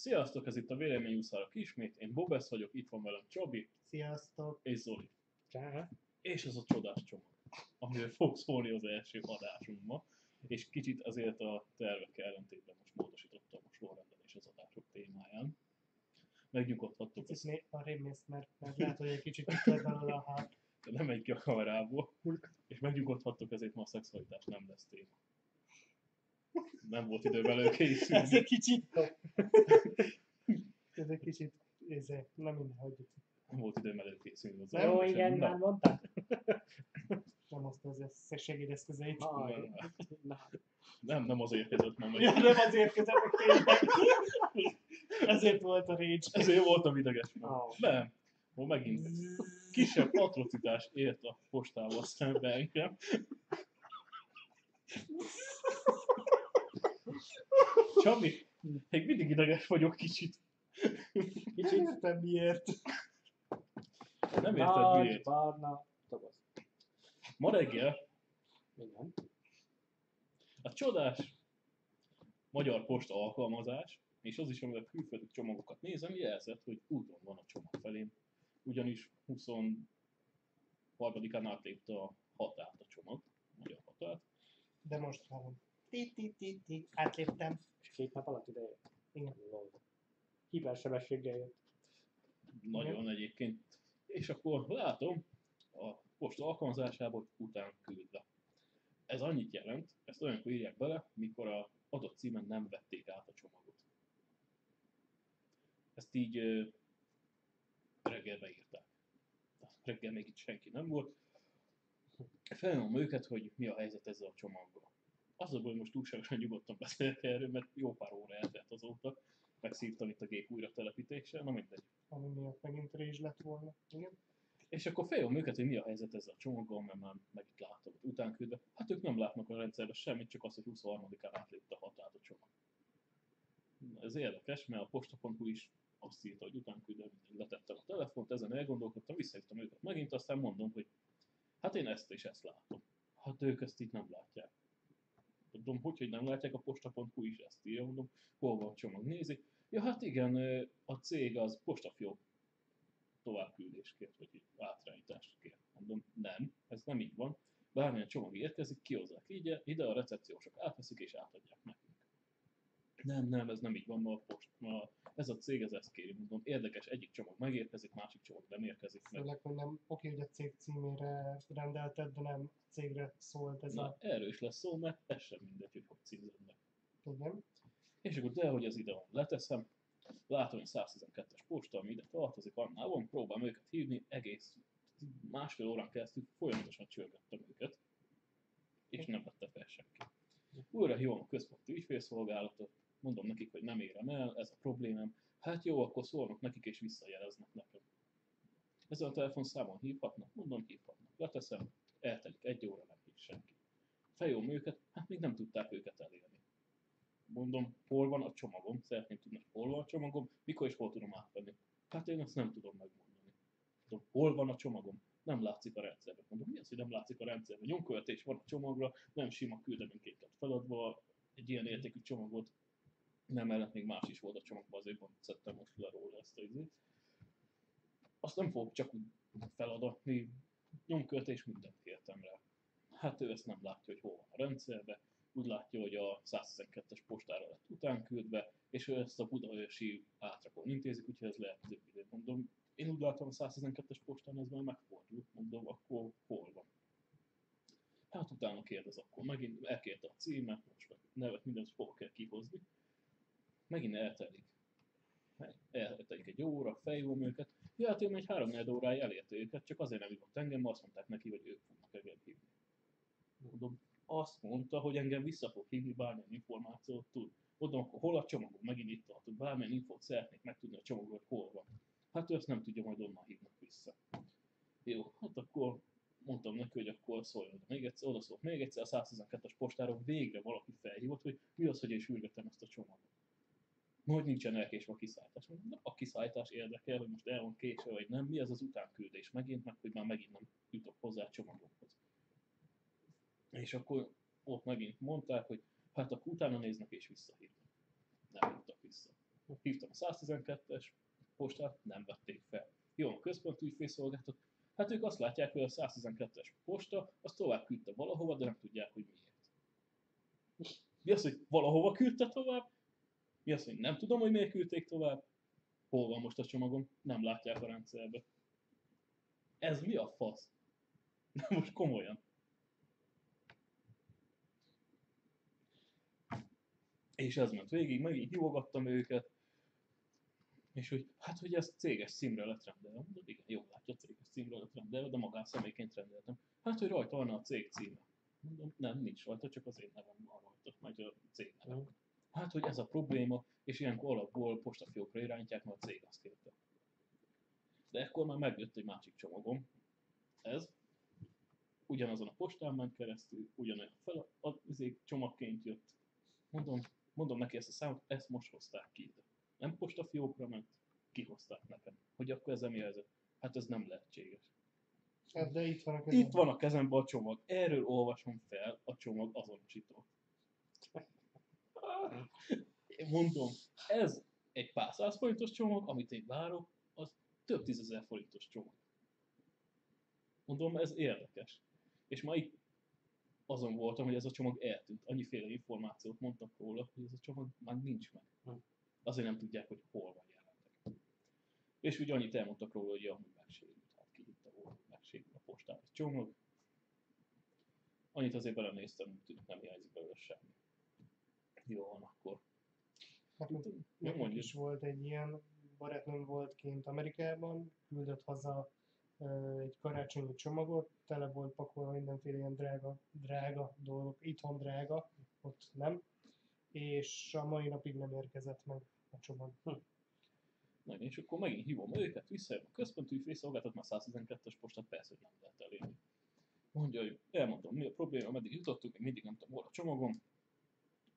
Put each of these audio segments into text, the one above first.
Sziasztok, ez itt a Véleményúszárok ismét, én Bobesz vagyok, itt van velem Csabi Sziasztok! és Zoli. Csá. És ez a csodás csomag, amiről fog szólni az első adásunkma, és kicsit azért a tervek ellentétben most módosítottam a sorrendelés az adások témáján. Megnyugodhattok, Kicsit né- arrébb mész, mert, mert lehet, hogy egy kicsit kitört belőle a hát. de nem megy ki a kamerából, és megnyugodhattok, ezért ma a szexualitás nem lesz téma. Nem volt időm Ez előkészülni. egy kicsit... Ez egy kicsit... Ez nem minden hagyjuk. Nem volt időm előkészülni hozzá. Nem, Jó, igen, na, már mondtad. Nem azt az összes segédeszközeit. Nem, nem azért kezdett ma meg. Ja, nem azért kezdem meg tényleg. Ezért volt a rage. Ezért voltam ideges. Ó. Nem. Ma megint kisebb atrocitás ért a postával szembe engem. Csabi, még mindig ideges vagyok kicsit. Kicsit értem miért. Nem érted Nagy, miért. barna, doboz. Ma reggel Igen. a csodás magyar posta alkalmazás, és az is, amivel külföldi csomagokat nézem, jelzett, hogy úton van a csomag felém. Ugyanis 23-án átlépte a határt a csomag, a magyar határt. De most hallom. Ti, ti, ti, ti. Átléptem. Két nap alatt ide jött. Igen. Lol. Hipersebességgel jött. Nagyon egyébként. És akkor látom a posta alkalmazásából után küldve. Ez annyit jelent, ezt olyankor írják bele, mikor a adott címen nem vették át a csomagot. Ezt így reggel beírták. Reggel még itt senki nem volt. Felnyomom őket, hogy mi a helyzet ezzel a csomaggal. Az a baj, hogy most túlságosan nyugodtan beszélek erről, mert jó pár óra eltelt azóta. Megszívtam itt a gép újra telepítéssel, na mindegy. Ami miatt megint rage lett volna. Igen. És akkor feljön őket, hogy mi a helyzet ezzel a csomaggal, mert már meg itt látom, utánküldve. Hát ők nem látnak a rendszerben semmit, csak azt, hogy 23-án átlépte a határt a csomag. Ez érdekes, mert a posta.hu is azt írta, hogy utánküldve letettem a telefont, ezen elgondolkodtam, visszahívtam őket megint, aztán mondom, hogy hát én ezt és ezt látom. Hát ők ezt így nem látják. Mondom, hogy, hogy nem látják, a posta.hu is ezt írja, mondom, hol van a csomag, nézi. Ja, hát igen, a cég az postafiók továbbküldést kért, vagy átrányítást kért. Mondom, nem, ez nem így van. Bármilyen csomag érkezik, kihozzák ide, ide a recepciósok átveszik és átadják nekünk. Nem, nem, ez nem így van, ma a post, ma ez a cég ez ezt kéri, mondom, érdekes, egyik csomag megérkezik, másik csomag nem érkezik meg. Főleg, hogy nem oké, hogy a cég címére rendelted, de nem a cégre szólt ez Na, a... erről is lesz szó, mert ez sem mindegy, hogy hogy címzed meg. Igen. És akkor de, hogy ez ide van, leteszem, látom, hogy 112-es posta, ami ide tartozik, annál van, próbálom őket hívni, egész másfél órán keresztül folyamatosan csörgettem őket, és nem vette fel senki. Újra hívom a központi ügyfélszolgálatot, mondom nekik, hogy nem érem el, ez a problémám. Hát jó, akkor szólnak nekik és visszajeleznek nekem. Ezen a telefonszámon hívhatnak, mondom hívhatnak. Leteszem, eltelik egy óra, nem hív senki. Feljóm őket, hát még nem tudták őket elérni. Mondom, hol van a csomagom, szeretném tudni, hol van a csomagom, mikor és hol tudom átvenni. Hát én ezt nem tudom megmondani. Mondom, hol van a csomagom? Nem látszik a rendszerben. Mondom, mi az, hogy nem látszik a rendszerben? Nyomkövetés van a csomagra, nem sima küldeményként lett feladva, egy ilyen értékű csomagot, nem mellett még más is volt a csomagban, azért pont szedtem most le róla ezt a izét. Azt nem fogok csak úgy feladatni, nyomkövetés mindent kértem rá. Hát ő ezt nem látja, hogy hol van a rendszerben, úgy látja, hogy a 112-es postára lett utánküldve, és ő ezt a budaörsi átrakon intézik, úgyhogy ez lehet több idő. Mondom, én úgy látom a 112-es postán ez már megfordult, mondom, akkor hol van. Hát utána kérdez, akkor megint elkérte a címet, most meg nevet, mindent hol kell kihozni. Megint eltelik. Eltelik egy óra, fejvom őket. Ja, hát én egy három óráig elérte őket, csak azért nem hívott engem, mert azt mondták neki, hogy ők fognak engem hívni. Mondom, azt mondta, hogy engem vissza fog hívni, bármilyen információt tud. Mondom, akkor hol a csomagom? Megint itt tartunk. Bármilyen infót szeretnék megtudni a csomagról, hogy hol van. Hát ő ezt nem tudja, majd onnan hívnak vissza. Jó, hát akkor mondtam neki, hogy akkor szóljon még egyszer, oda szólt még egyszer, a 112-es postáról végre valaki felhívott, hogy mi az, hogy én sürgetem ezt a csomagot. Hogy nincsen elkésve a kiszállítás. Na, a kiszállítás érdekel, hogy most el van késve, vagy nem, mi az az utánküldés megint, meg hogy már megint nem jutok hozzá a csomagokhoz. És akkor ott megint mondták, hogy hát akkor utána néznek és visszahívnak. Nem jutottak vissza. Hívtam a 112-es postát, nem vették fel. Jó, a központi ügyfélszolgáltat. Hát ők azt látják, hogy a 112-es posta, az tovább küldte valahova, de nem tudják, hogy miért. Mi az, hogy valahova küldte tovább? Mi az, hogy nem tudom, hogy miért küldték tovább? Hol van most a csomagom? Nem látják a rendszerbe. Ez mi a fasz? De most komolyan. És ez ment végig, megint hívogattam őket, és hogy hát, hogy ez céges címre lett rendelve. Mondom, igen, jó látja, céges címre lett rendelve, de magánszemélyként rendeltem. Hát, hogy rajta van a cég címe. Mondom, nem, nincs rajta, csak az én nevem van rajta, majd a cég nevem. Hát, hogy ez a probléma, és ilyenkor alapból postafiókra irányítják, mert a cég azt kérte. De ekkor már megjött egy másik csomagom. Ez. Ugyanazon a postán ment keresztül, ugyanolyan fel, az izé csomagként jött. Mondom, mondom neki ezt a számot, ezt most hozták ki ide. Nem postafiókra ment, kihozták nekem. Hogy akkor ez a mi helyzet? Hát ez nem lehetséges. Hát de itt van a kezemben. Itt van a kezemben a csomag. Erről olvasom fel a csomag azonosítót. Mondom, ez egy pár száz forintos csomag, amit én várok, az több tízezer forintos csomag. Mondom, ez érdekes. És ma itt azon voltam, hogy ez a csomag eltűnt. Annyiféle információt mondtak róla, hogy ez a csomag már nincs meg. Hm. Azért nem tudják, hogy hol van jelenleg. És úgy annyit elmondtak róla, hogy amúgy megsérült. Hát ki hitte volna, hogy megsérül a postára egy csomag. Annyit azért belenéztem, tűnik nem hiányzik belőle semmi. Jó van akkor. Hát, Jó, Nekünk mondjuk. is volt egy ilyen, barátnőm volt kint Amerikában, küldött haza egy karácsonyi csomagot, tele volt pakolva mindenféle ilyen drága, drága dolgok, itthon drága, ott nem, és a mai napig nem érkezett meg a csomag. Hm. Na, és akkor megint hívom őket, visszajön a központi ügyfélszolgáltat, már 112-es postát persze, hogy nem lehet elérni. Mondja, hogy elmondom, mi a probléma, meddig jutottunk, még mindig nem tudom, hol a csomagom,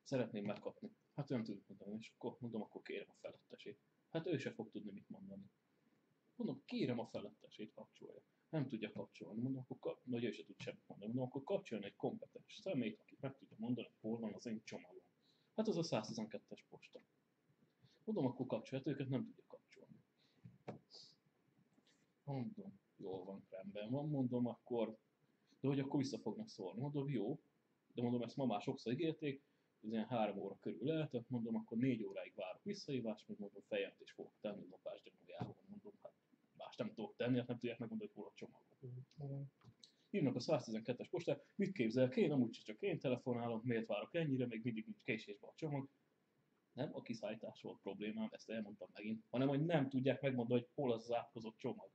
szeretném megkapni. Hát ő nem tudjuk mondani, és akkor mondom, akkor kérem a felettesét. Hát ő se fog tudni mit mondani. Mondom, kérem a felettesét, kapcsolja. Nem tudja kapcsolni. Mondom, akkor kap... vagy ő se tud semmit mondani. Mondom, akkor kapcsoljon egy kompetens személyt, aki meg tudja mondani, hol van az én csomagom. Hát az a 112-es posta. Mondom, akkor kapcsolja, őket nem tudja kapcsolni. Mondom, jól van, rendben van, mondom, akkor, de hogy akkor vissza fognak szólni. Mondom, jó, de mondom, ezt ma már sokszor ígérték, ez ilyen három óra körül lehetett, mondom, akkor négy óráig várok visszahívást, meg mondom, feljelentést fogok tenni lopás gyanújáról. Mondom, hát más nem tudok tenni, hát nem tudják megmondani, hogy hol a csomagom. Igen. Hívnak a 112-es postát, mit képzel én amúgy csak én telefonálom, miért várok ennyire, még mindig nincs késésben a csomag. Nem a kiszállítás volt problémám, ezt elmondtam megint, hanem hogy nem tudják megmondani, hogy hol az átkozott csomag.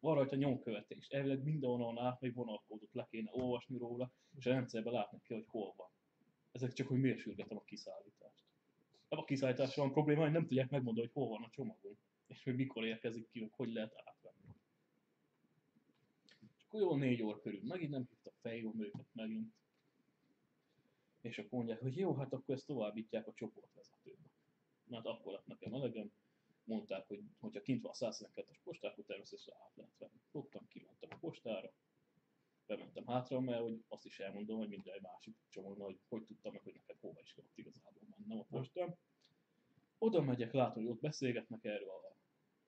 Van rajta nyomkövetés, elvileg mindenhonnan át, még vonalkódot le kéne olvasni róla, és a rendszerben látni kell, hogy hol van. Ezek csak, hogy miért sürgetem a kiszállítást. Nem a kiszállítással van probléma, hogy nem tudják megmondani, hogy hol van a csomagom, és hogy mikor érkezik ki, hogy lehet átvenni. És akkor jó négy óra körül megint nem hívtak fejvom őket megint. És akkor mondják, hogy jó, hát akkor ezt továbbítják a csoportvezetőnek. Na hát akkor lett nekem elegem. Mondták, hogy hogyha kint van a 112-es posták, akkor természetesen át lehet venni. Fogtam, kimentem a postára, bementem hátra, mert hogy azt is elmondom, hogy minden másik csomagnál, hogy hogy tudtam meg, hogy nekem hova is kellett igazából mennem a postán. Oda megyek, látom, hogy ott beszélgetnek erről a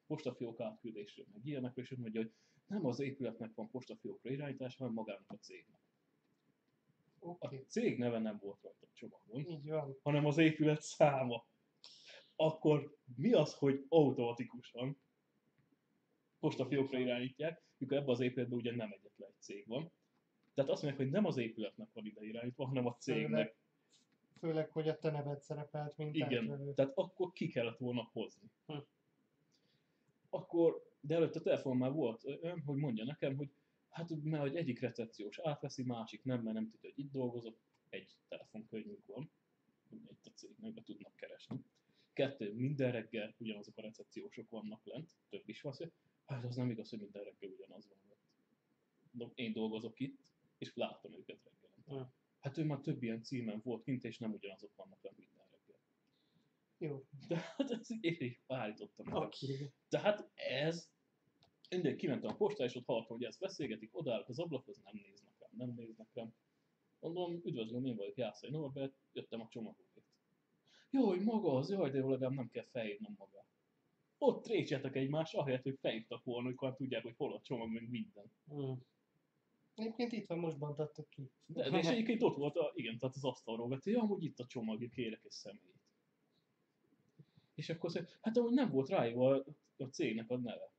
postafiók átküldésről, meg ilyenek, és mondja, hogy nem az épületnek van postafiókra irányítás, hanem magának a cégnek. A cég neve nem volt rajta a csomagon, így van. hanem az épület száma. Akkor mi az, hogy automatikusan postafiókra irányítják, mikor ebben az épületben ugye nem egyetlen egy cég van. Tehát azt mondják, hogy nem az épületnek van ide irányítva, hanem a cégnek. Főleg, főleg, hogy a te neved szerepelt, mint Igen, átvevő. tehát akkor ki kellett volna hozni. Hm. Akkor, de előtt a telefon már volt olyan, hogy mondja nekem, hogy hát mert hogy egyik recepciós átveszi, másik nem, mert nem tudja, hogy itt dolgozott, egy telefonkönyvünk van, itt a cégnek be tudnak keresni. Kettő, minden reggel ugyanazok a recepciósok vannak lent, több is van. Hát az nem igaz, hogy minden reggel ugyanaz van. De én dolgozok itt, és látom őket reggelente. Hm. Hát ő már több ilyen címen volt kint, és nem ugyanazok vannak lent minden reggel. Jó, De hát ez én állítottam. Oké. Tehát ez, mindegy, kimentem a postára, és ott hallottam, hogy ezt beszélgetik, odállok az ablakhoz, nem néznek rám, nem néznek rám. Mondom, üdvözlöm, én vagyok Jászai Norbert, jöttem a csomagokért. Jaj, maga az, jaj, de jó, legalább nem kell felhívnom magát. Ott trécseltek egymást, ahelyett, hogy felhívtak volna, amikor tudják, hogy hol a csomag, meg minden. Mm. Egyébként itt van, most bontattuk ki. De, de és egyébként ott volt, a, igen, tehát az asztalról vett, hogy amúgy itt a csomag, kérek egy személyt. És akkor mondja, hát amúgy nem volt ráírva a, a cégnek a neve.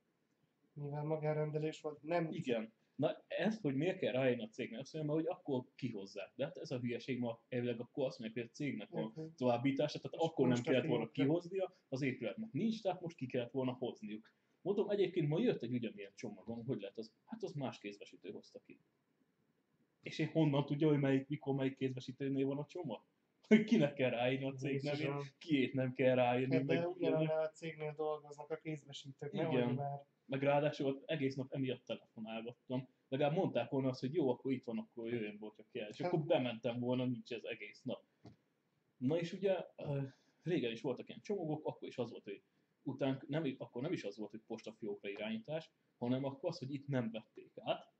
Mivel magárendelés volt, nem Igen. Na ez, hogy miért kell ráírni a cégnek, azt mondja, hogy akkor kihozzák. De hát ez a hülyeség ma elvileg akkor azt mondják, hogy a cégnek van Mhm. továbbítása, tehát És akkor nem kellett volna kihoznia, az épületnek nincs, tehát most ki kellett volna hozniuk. Mondom, egyébként ma jött egy ugyanilyen csomagon, hogy lehet az? Hát az más kézbesítő hozta ki. És én honnan tudja, hogy melyik, mikor melyik kézbesítőnél van a csomag? Hogy kinek kell ráírni a cég nevét, kiét nem kell ráírni, Hát de meg, ugyanannál a cégnél dolgoznak a kézbesítők, Igen. már. meg ráadásul egész nap emiatt telefonálgattam. Legalább mondták volna azt, hogy jó, akkor itt van, akkor jöjjön hogyha kell. És Hát- akkor bementem volna, nincs ez egész nap. Na és ugye régen is voltak ilyen csomagok, akkor is az volt, hogy után nem, akkor nem is az volt, hogy postafiókra irányítás, hanem akkor az, hogy itt nem vették át,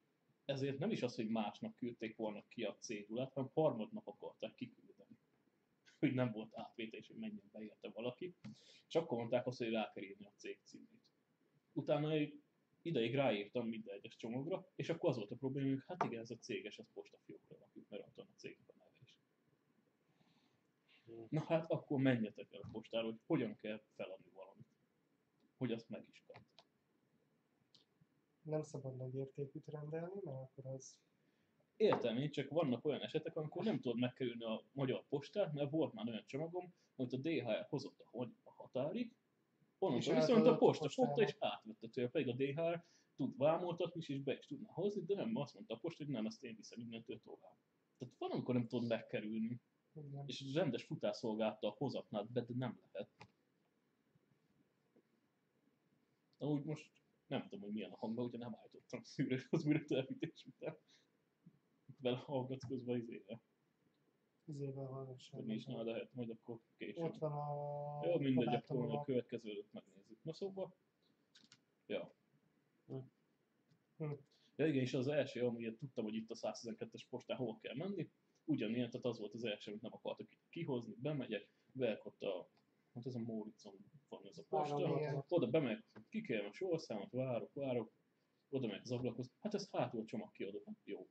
ezért nem is az, hogy másnak küldték volna ki a cédulát, hanem harmadnap akarták kiküldeni. Hogy nem volt átvétel, és hogy menjen be érte valaki. És akkor mondták azt, hogy rá kell írni a cég címét. Utána ideig ráírtam minden egyes csomagra, és akkor az volt a probléma, hogy hát igen, ez a céges, ez postafiókra rakjuk, mert ott van a cégnek a. Na hát akkor menjetek el a postára, hogy hogyan kell feladni valamit. Hogy azt meg is kap. Nem szabad nagy értékűt rendelni, mert akkor az Értem én, csak vannak olyan esetek, amikor nem tudod megkerülni a magyar postát, mert volt már olyan csomagom, amit a DHL hozott a hogy- határig, onnantól viszont a posta fogta és átvette tőle, pedig a DHL tud vámoltatni is, és be is tudná hozni, de nem, azt mondta a posta, hogy nem, ezt én viszem innentől tovább. Tehát van, amikor nem tudod megkerülni, igen. és rendes futásszolgáltal hozatnád be, de nem lehet. Amúgy most nem tudom, hogy milyen a hangban, ugye nem állítottam a szűrőhoz, mire telepítés után. Vele hallgatsz közben izére, Izével hallgassál. hogy nincs nálad lehet, majd akkor később. Ott van a Jó, mindegy, akkor a következőt megnézzük. Na szóval, ja. Hm. Hm. Ja igen, és az első, amiért tudtam, hogy itt a 112-es postán hova kell menni, ugyanilyen, tehát az volt az első, amit nem akartak kihozni, bemegyek, bejek ott a, hát ez a Móricon van ez a posta, oda bemegyek, kikérem a sorszámot, várok, várok, oda megyek az ablakhoz, hát ez hátul a csomagkiadó, hát jó,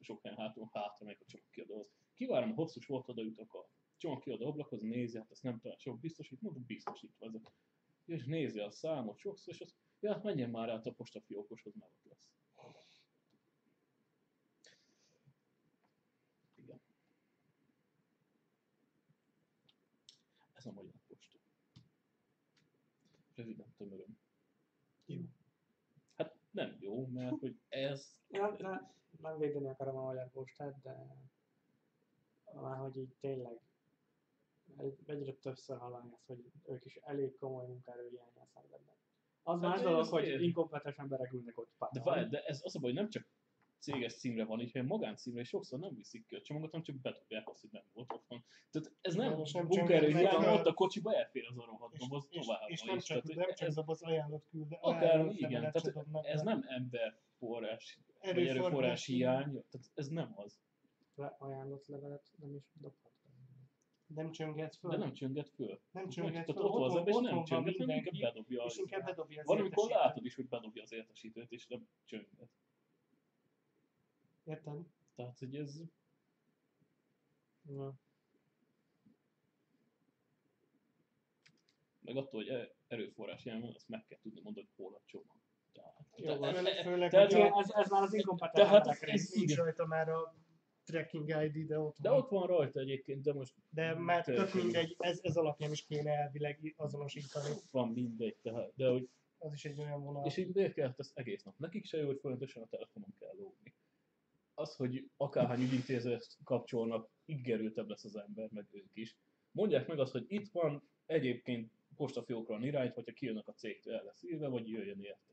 sok helyen hátul, hátra megyek a csomagkiadóhoz. Kivárom a hosszú volt, oda jutok a csomagkiadó ablakhoz, nézi, hát ezt nem talán sok biztosít, mondom, biztosítva ez és nézi a számot sokszor, és azt, ja, hát menjen már át a postafiókoshoz, mert ott lesz. Igen. Ez a magyar posta. Röviden tömöröm. Jó. Hát nem jó, mert hogy ez... Ja, ne, nem védeni akarom a magyar postát, de már hogy így tényleg egy, egyre többször hallani ezt, hogy ők is elég komoly munkaerőhiányjal szenvednek. Az Hát más dolog, hogy inkompetens emberek ülnek ott De, párton. várj, de ez az a baj, hogy nem csak céges címre van, így, hanem magáncímre, és sokszor nem viszik ki a csomagot, hanem csak bedobják azt, hogy nem volt ott van. Tehát ez nem Nem, csöngetnek hiány, ott a kocsiba elfér az a rohadt doboz és, továbbra és nem is. csak, Tehát, nem csak ez, doboz ajánlott küldve, akár ajánlott igen, tehát ez nem emberforrás, vagy Erőforrás hiány. tehát ez nem az. Le, ajánlott levelet nem is dobhat. Nem csönget föl. De nem csönget föl. nem Tehát csönget föl. ott van az ember, és ott nem csönget, hanem mindenki, inkább bedobja és inkább bedobja az Van, amikor értesítőt. látod is, hogy bedobja az értesítőt, és nem csönget. Érted? Tehát, hogy ez Ja. meg attól, hogy e- erőforrás van, azt meg kell tudni mondani, hogy hol a csomag. Tehát, Jó, tehát-. Főleg, főleg tehát Igen, ez, ez már az inkompetens Tehát emberek ez- nincs rajta már a tracking ID, de ott de van. ott van rajta egyébként, de most De már tök mindegy, ez, ez alapján is kéne elvileg azonosítani. van mindegy, tehát, de hogy, Az is egy olyan vonal. és így miért kellett ezt egész nap? Nekik se jó, hogy folyamatosan a telefonon kell lógni. Az, hogy akárhány ügyintézőt kapcsolnak, ígérőtebb lesz az ember, meg ők is. Mondják meg azt, hogy itt van, egyébként postafiókra irányt, hogyha kijönnek a cégtől el lesz írva, vagy jöjjön érte.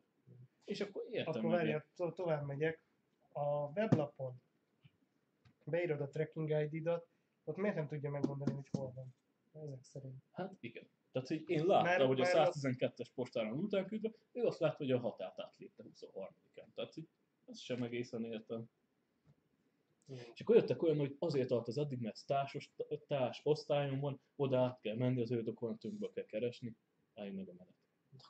És akkor értem Akkor várjál, to- tovább megyek. A weblapon beírod a tracking ID-dat, ott miért nem tudja megmondani, hogy hol van? Ezek szerint. Hát igen. Tehát, hogy én láttam, Mert- hogy a mert 112-es postára van után küldve, ő azt látta, hogy a határt átlépte 23-án. Tehát, hogy ezt sem egészen értem. Igen. És akkor jöttek olyan, hogy azért tart az addig, mert társ, társ osztályon van, oda át kell menni, az ő dokumentumba kell keresni, álljunk meg a menet.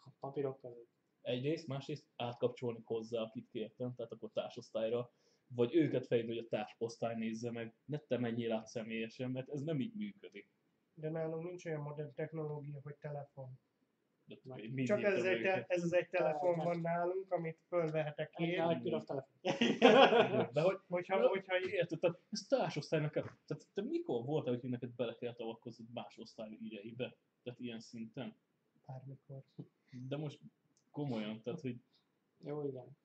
A papírok között. Egyrészt, másrészt átkapcsolni hozzá, akit kértem, tehát akkor társosztályra, vagy őket fejlődni, hogy a társosztály nézze meg, ne te menjél át személyesen, mert ez nem így működik. De nálunk nincs olyan modern technológia, hogy telefon. Én mindig Csak ez, egy, te, ez az egy telefon Te- van nálunk, amit fölvehetek Egy ki. nagy piros telefon. De hogy Hogyha, hogyha Érted, tehát ez társosztálynak. Tehát te mikor voltál, hogy neked bele kell avatkoznod más osztály ügyeibe? Tehát ilyen szinten. bármikor. De most komolyan, tehát hogy... Jó, igen.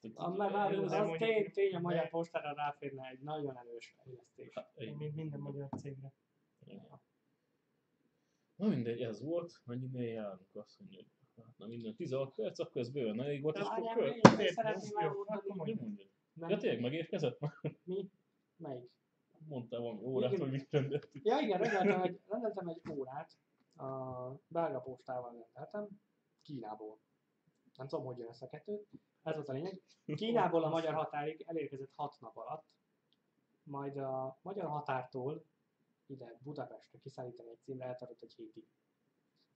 Tehát, A, már de az mondjuk- tény, tény a magyar postára ráférne egy nagyon erős fejlesztés. Hát, egy- Mint minden magyar cégre. Na mindegy, ez volt. Mennyinél járunk? Azt mondja, hogy hát, na minden 16 perc, akkor ez bőven elég volt, és akkor? Nem, Ja tényleg megérkezett? mi? Melyik? Mondtál valami órát, Igen. hogy mit rendeltük. Ja igen, rendeltem egy, rendeltem egy órát, a belga postával rendeltem, Kínából. Nem tudom, hogy jön ezt a kettőt. Ez volt a lényeg. Kínából a magyar határig elérkezett 6 nap alatt, majd a magyar határtól ide Budapestre kiszállítani egy címre eltartott egy hétig.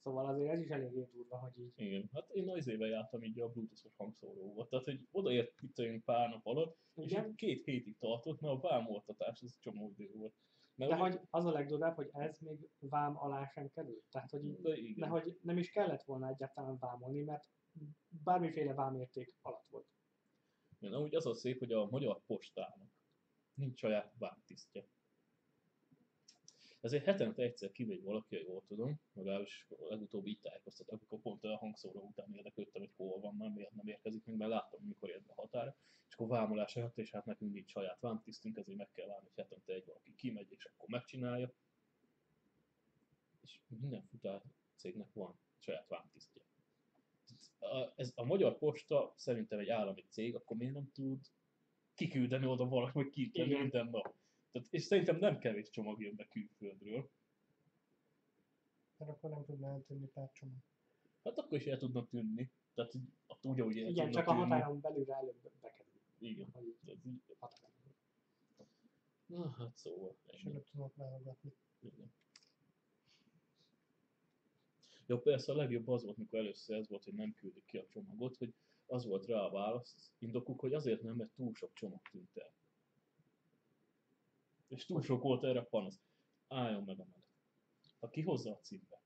Szóval azért ez is eléggé durva, hogy így Igen, hát én az éve jártam így a bluetooth-os hangszóróval. Tehát, hogy odaért itt olyan pár nap alatt, és Igen, így két hétig tartott, mert a vámoltatás az csomó idő volt. Mert de ugye- hogy az a legdurvább, hogy ez még vám alá sem került. Tehát, hogy így de igen. de hogy nem is kellett volna egyáltalán vámolni, mert bármiféle vámérték alatt volt. Igen, amúgy az a szép, hogy a magyar postának nincs saját vámtisztje. Ezért hetente egyszer kimegy valaki, ha jól tudom, legalábbis legutóbb így tájékoztat, amikor pont a hangszóró után érdeklődtem, hogy hol van, már miért nem érkezik meg, mert láttam, mikor ért be a határa, és akkor vámolás előtt, és hát nekünk nincs saját vámtisztünk, ezért meg kell várni, hogy hetente egy valaki kimegy, és akkor megcsinálja. És minden futár cégnek van saját vámtisztje. A, ez a magyar posta szerintem egy állami cég, akkor miért nem tud kiküldeni oda valaki, vagy kiküldeni Igen. minden nap. Tehát, és szerintem nem kevés csomag jön be külföldről. Mert akkor nem tudná eltűnni pár csomag. Hát akkor is el tudnak tűnni. Tehát ott ugyanúgy el Igen, csak a tűnni. határon belülre előbb bekerül. Igen. Határon. Na hát szóval. És előbb tudnak válogatni. Igen. Jó, persze a legjobb az volt, mikor először ez volt, hogy nem küldik ki a csomagot, hogy az volt rá a válasz, indokuk, hogy azért nem, mert túl sok csomag tűnt el. És túl sok volt erre a panasz. Álljon meg a menet. Ha kihozza a címbe,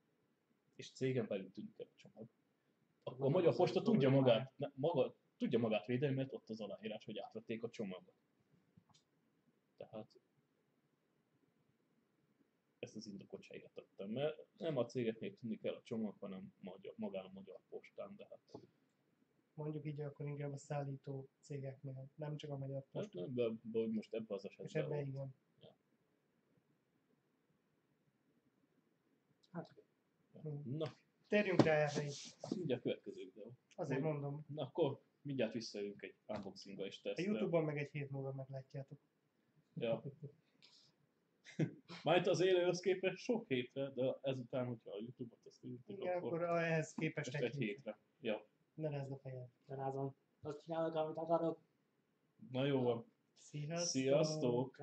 és cégen belül tűnik el a csomag, akkor a Magyar Posta tudja magát, ne, maga, tudja magát védeni, mert ott az aláírás, hogy átvették a csomagot. Tehát ezt az indokot se értettem, mert nem a cégeknél tűnik el a csomag, hanem magyar, magán a magyar postán, de hát Mondjuk így akkor inkább a szállító cégeknél, nem csak a magyar most posta. nem, de, de hogy most ebben az És esetben ebben volt. igen. Hát oké. Hm. Na, Térjünk rá erre is. mindjárt következő videó. Azért Hogy- mondom, Na akkor mindjárt visszajövünk egy unboxingba és a tesztel. Youtube-on meg egy hét múlva meglátjátok. Ja. Majd az élőhöz képest sok hétre, de ezután, hogyha a Youtube-ot ezt írtuk, Igen, akkor akkor ehhez képest egy egy hét. hétre. Ja. Ne rezd a fejed. De rázom. Azt csinálok, amit akarok. Na jó van. Sziasztok! Sziasztok!